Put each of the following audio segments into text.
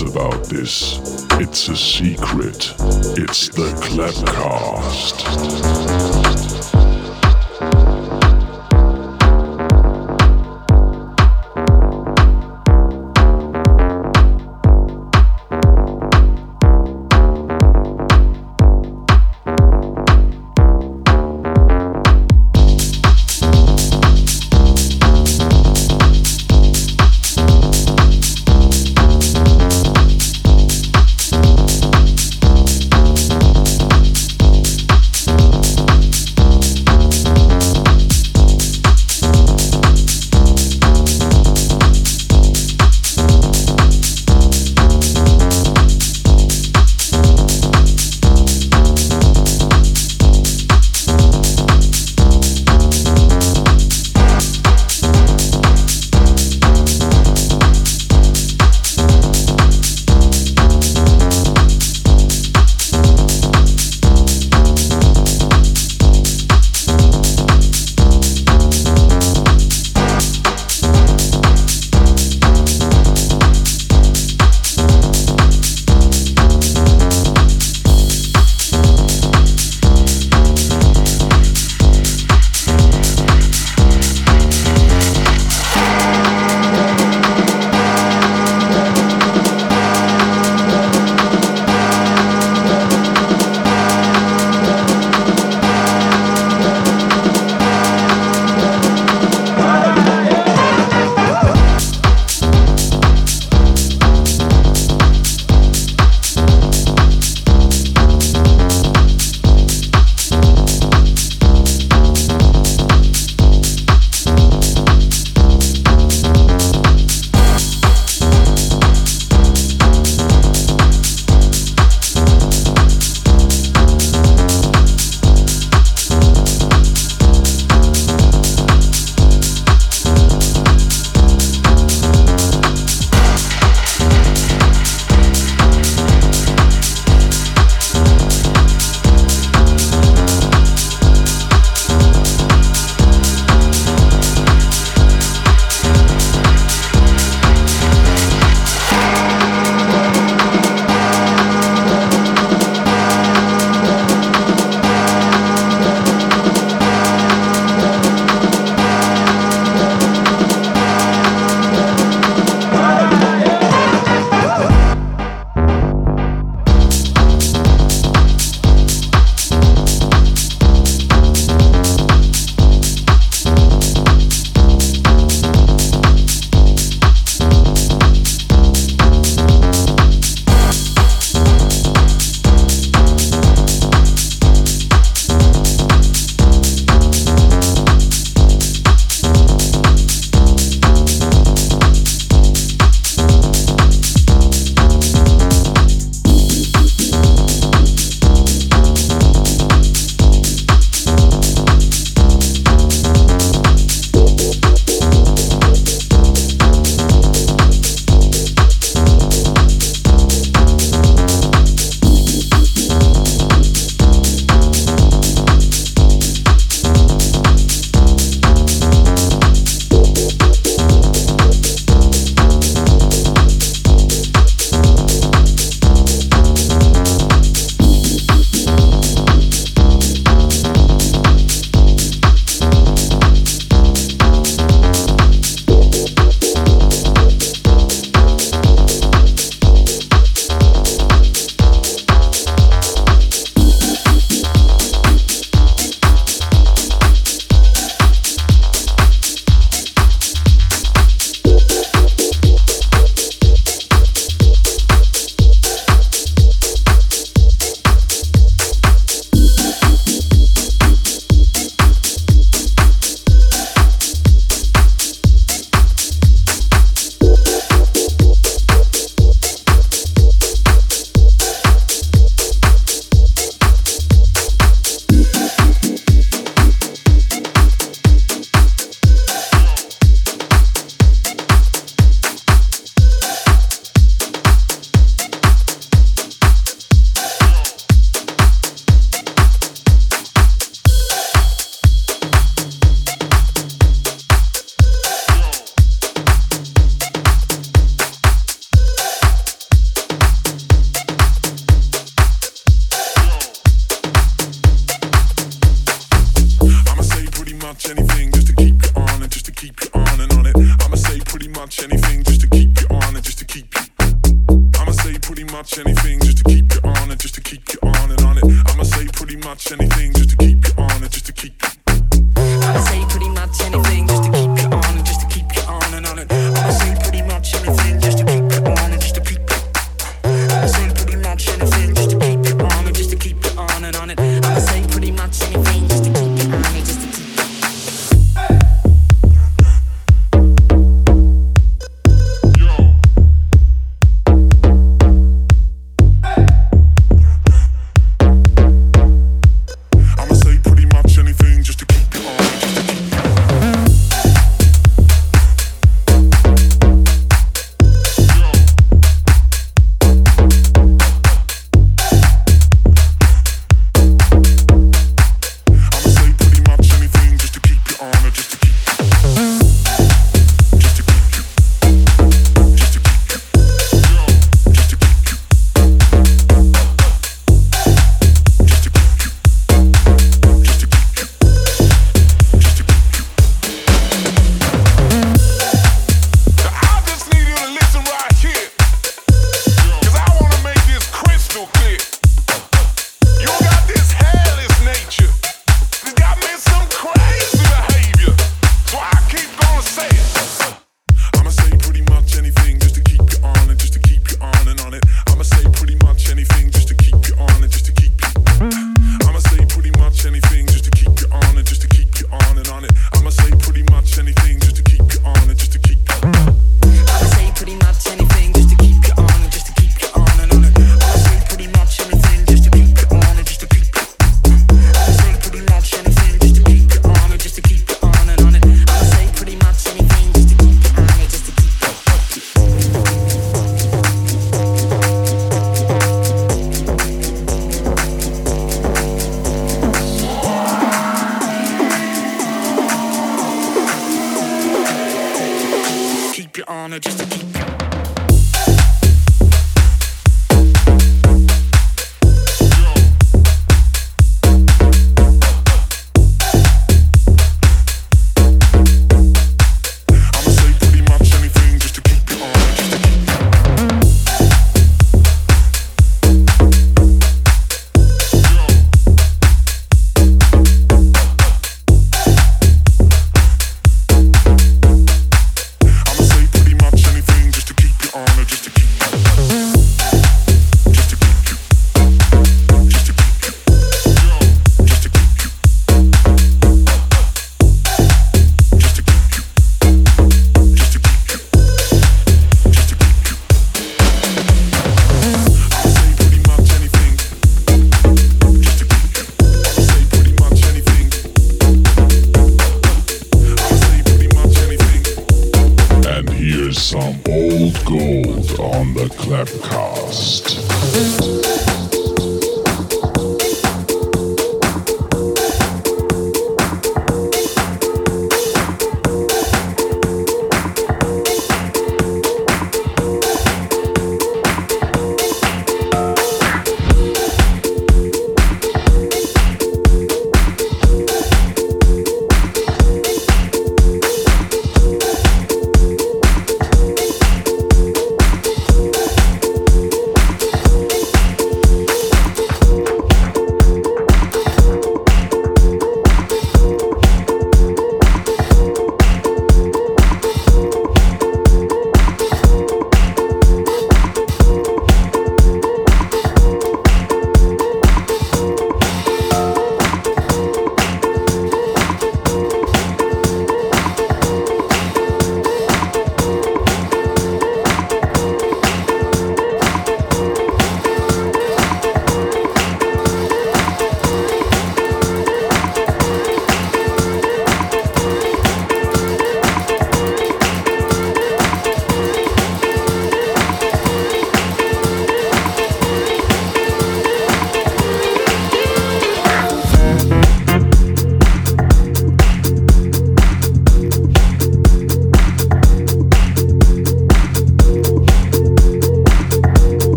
Your about this. It's a secret. It's the Clapcast.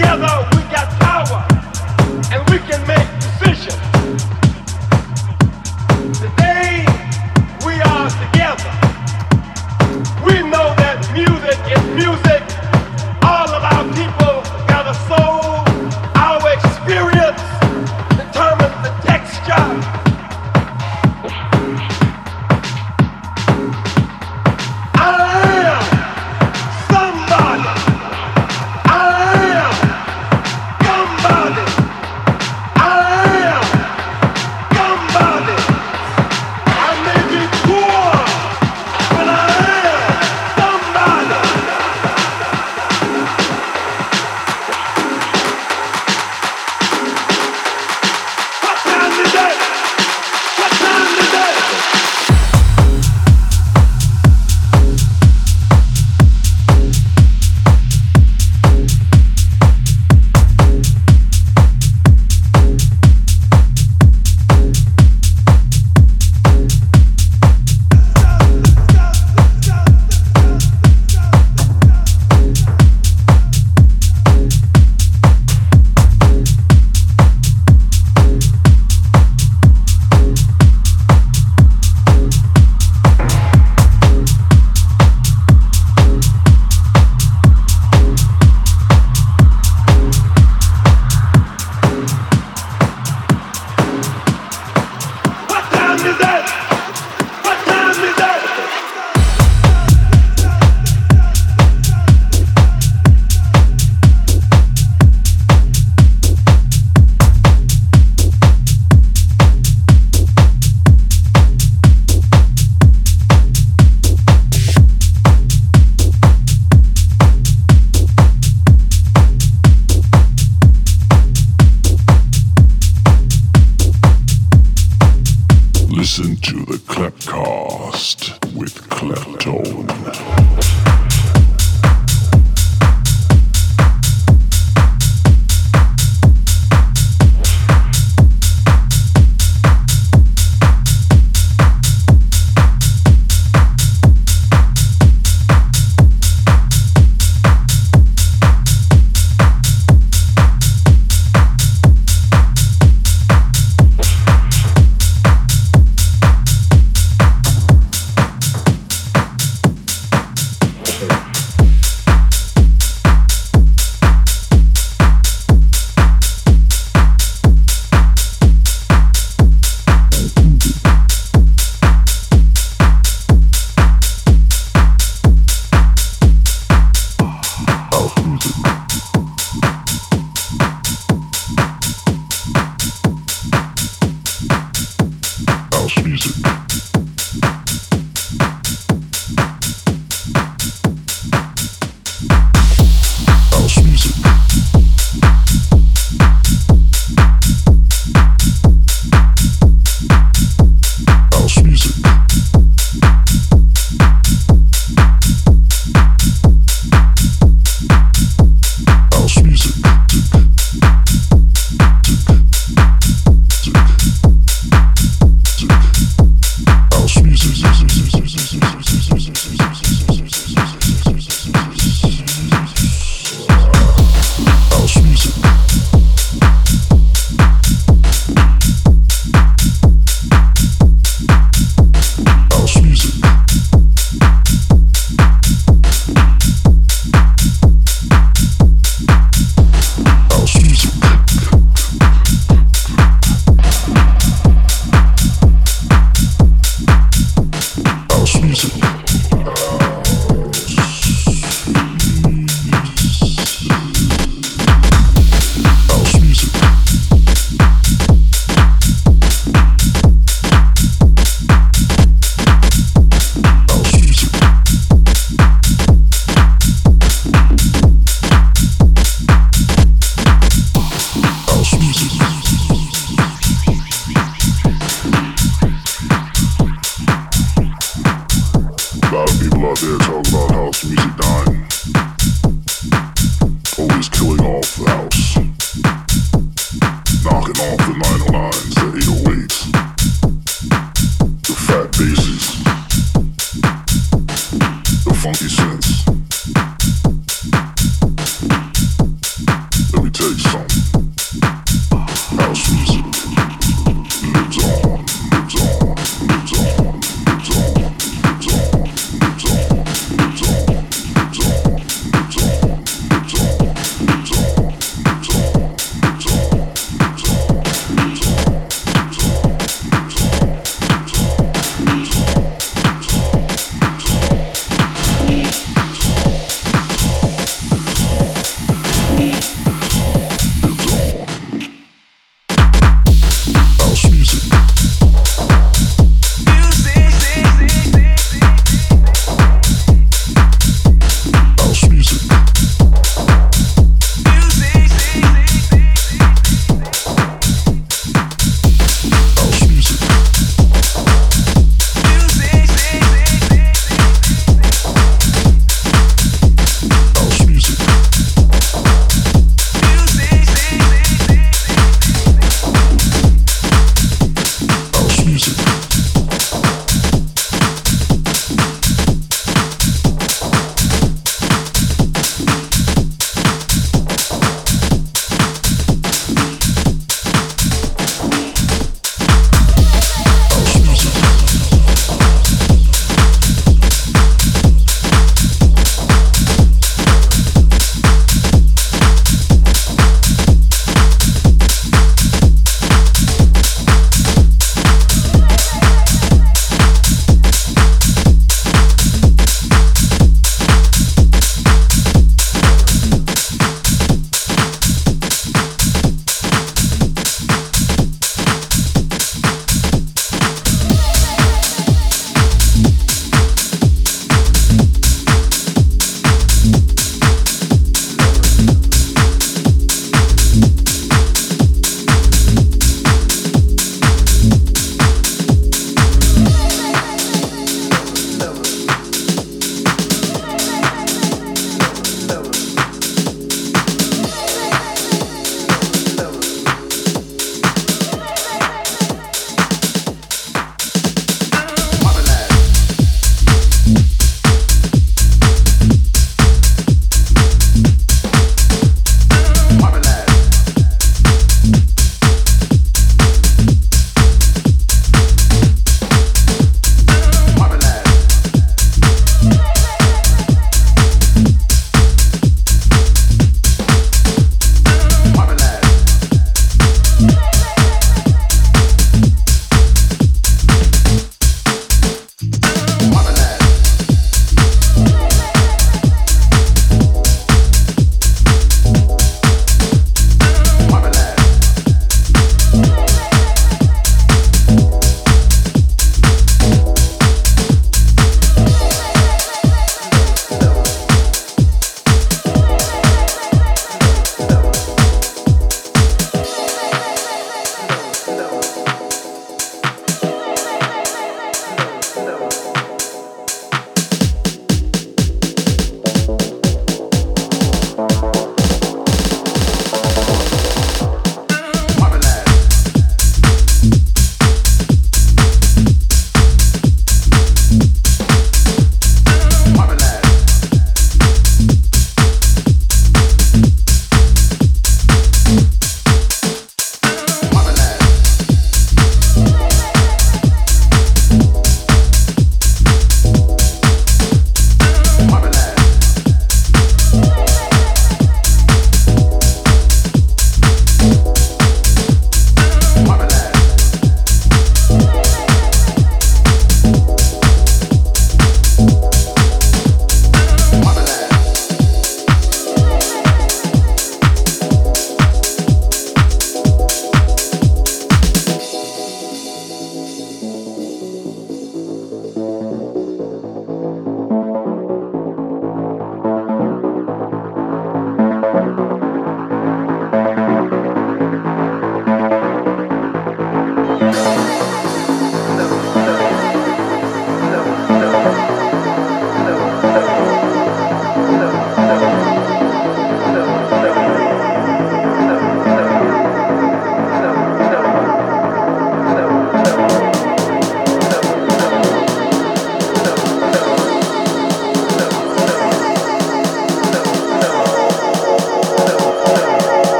together.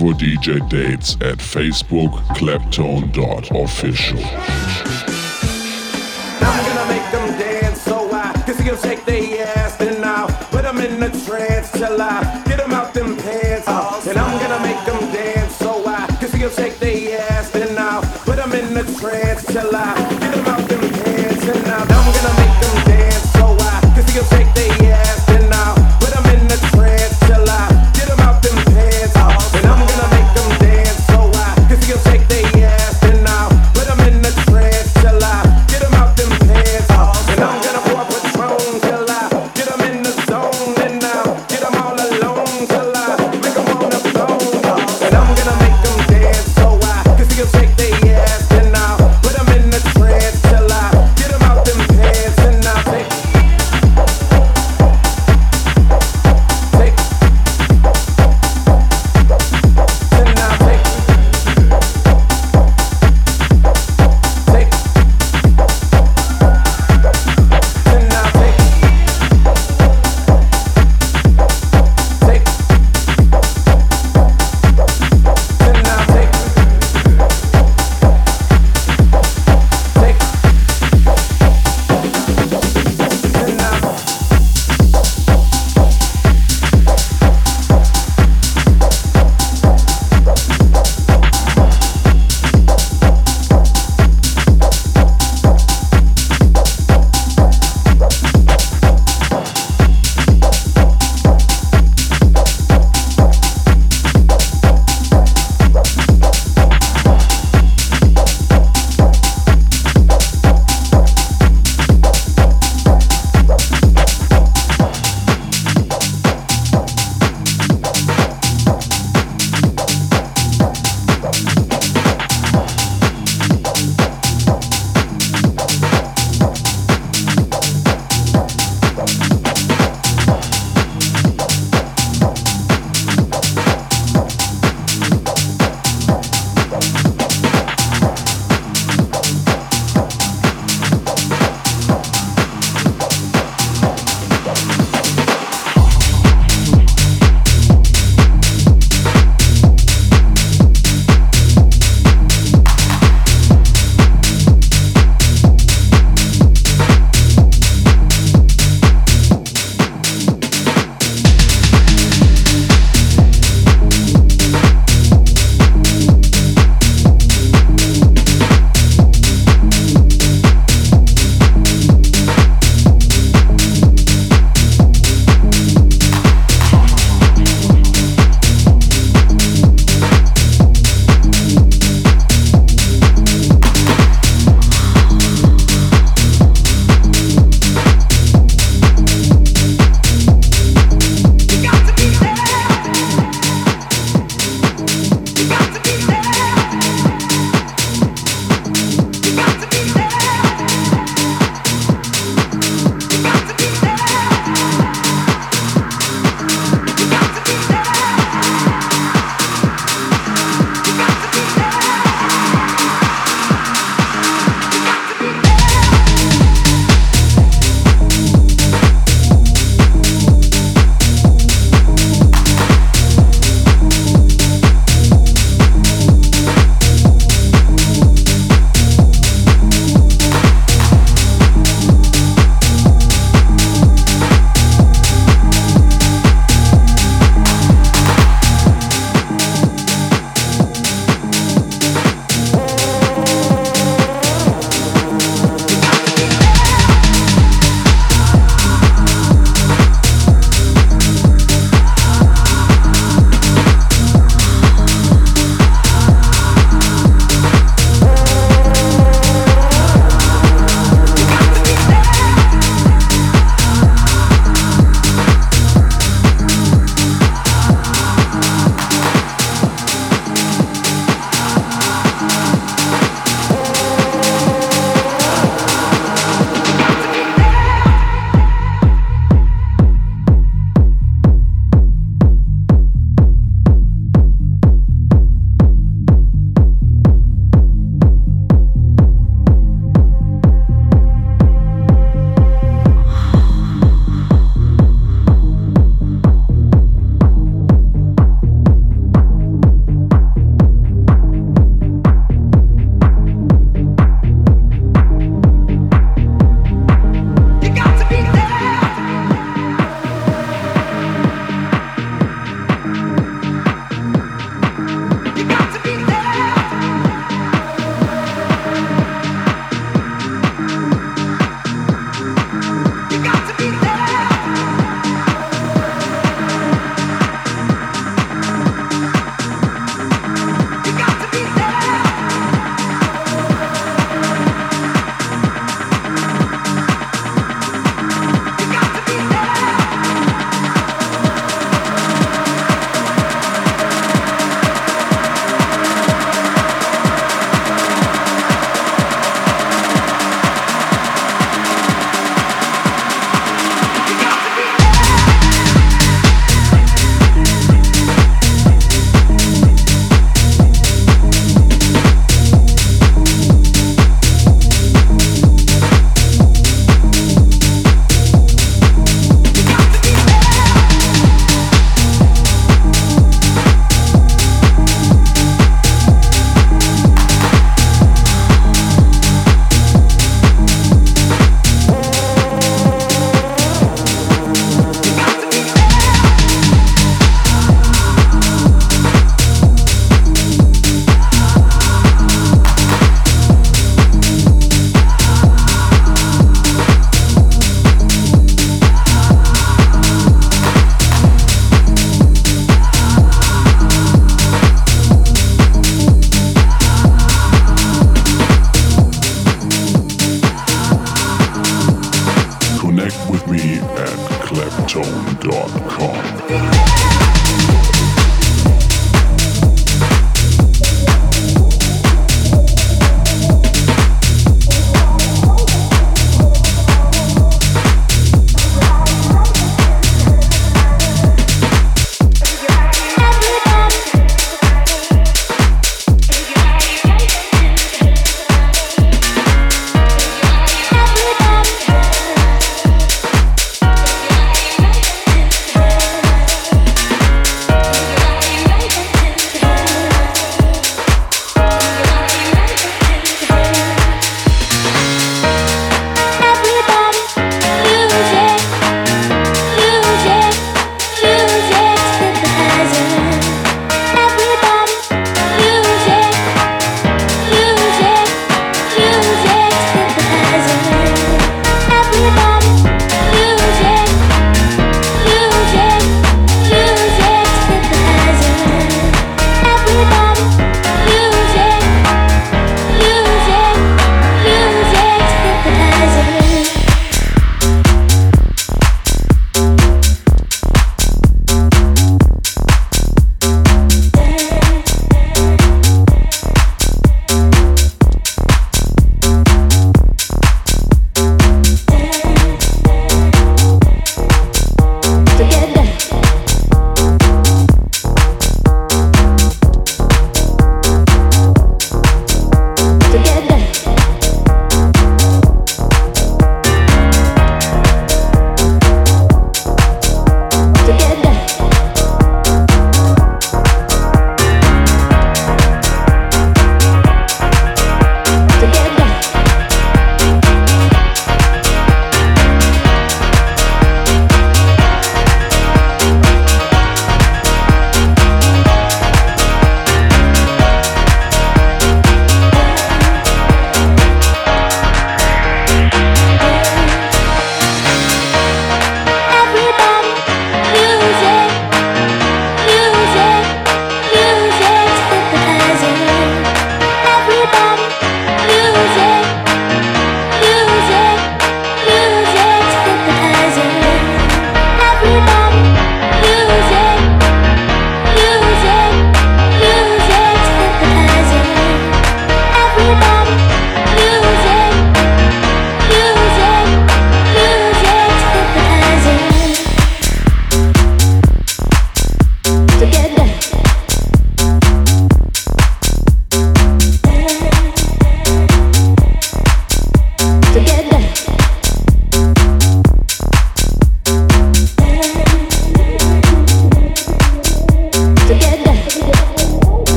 For DJ dates at Facebook claptone.official. I'm gonna make them dance so I can see them shake their ass and now put them in a trance till I get them out them pants. Uh, and I'm gonna make them dance so I can see them shake their ass and now put them in a trance till I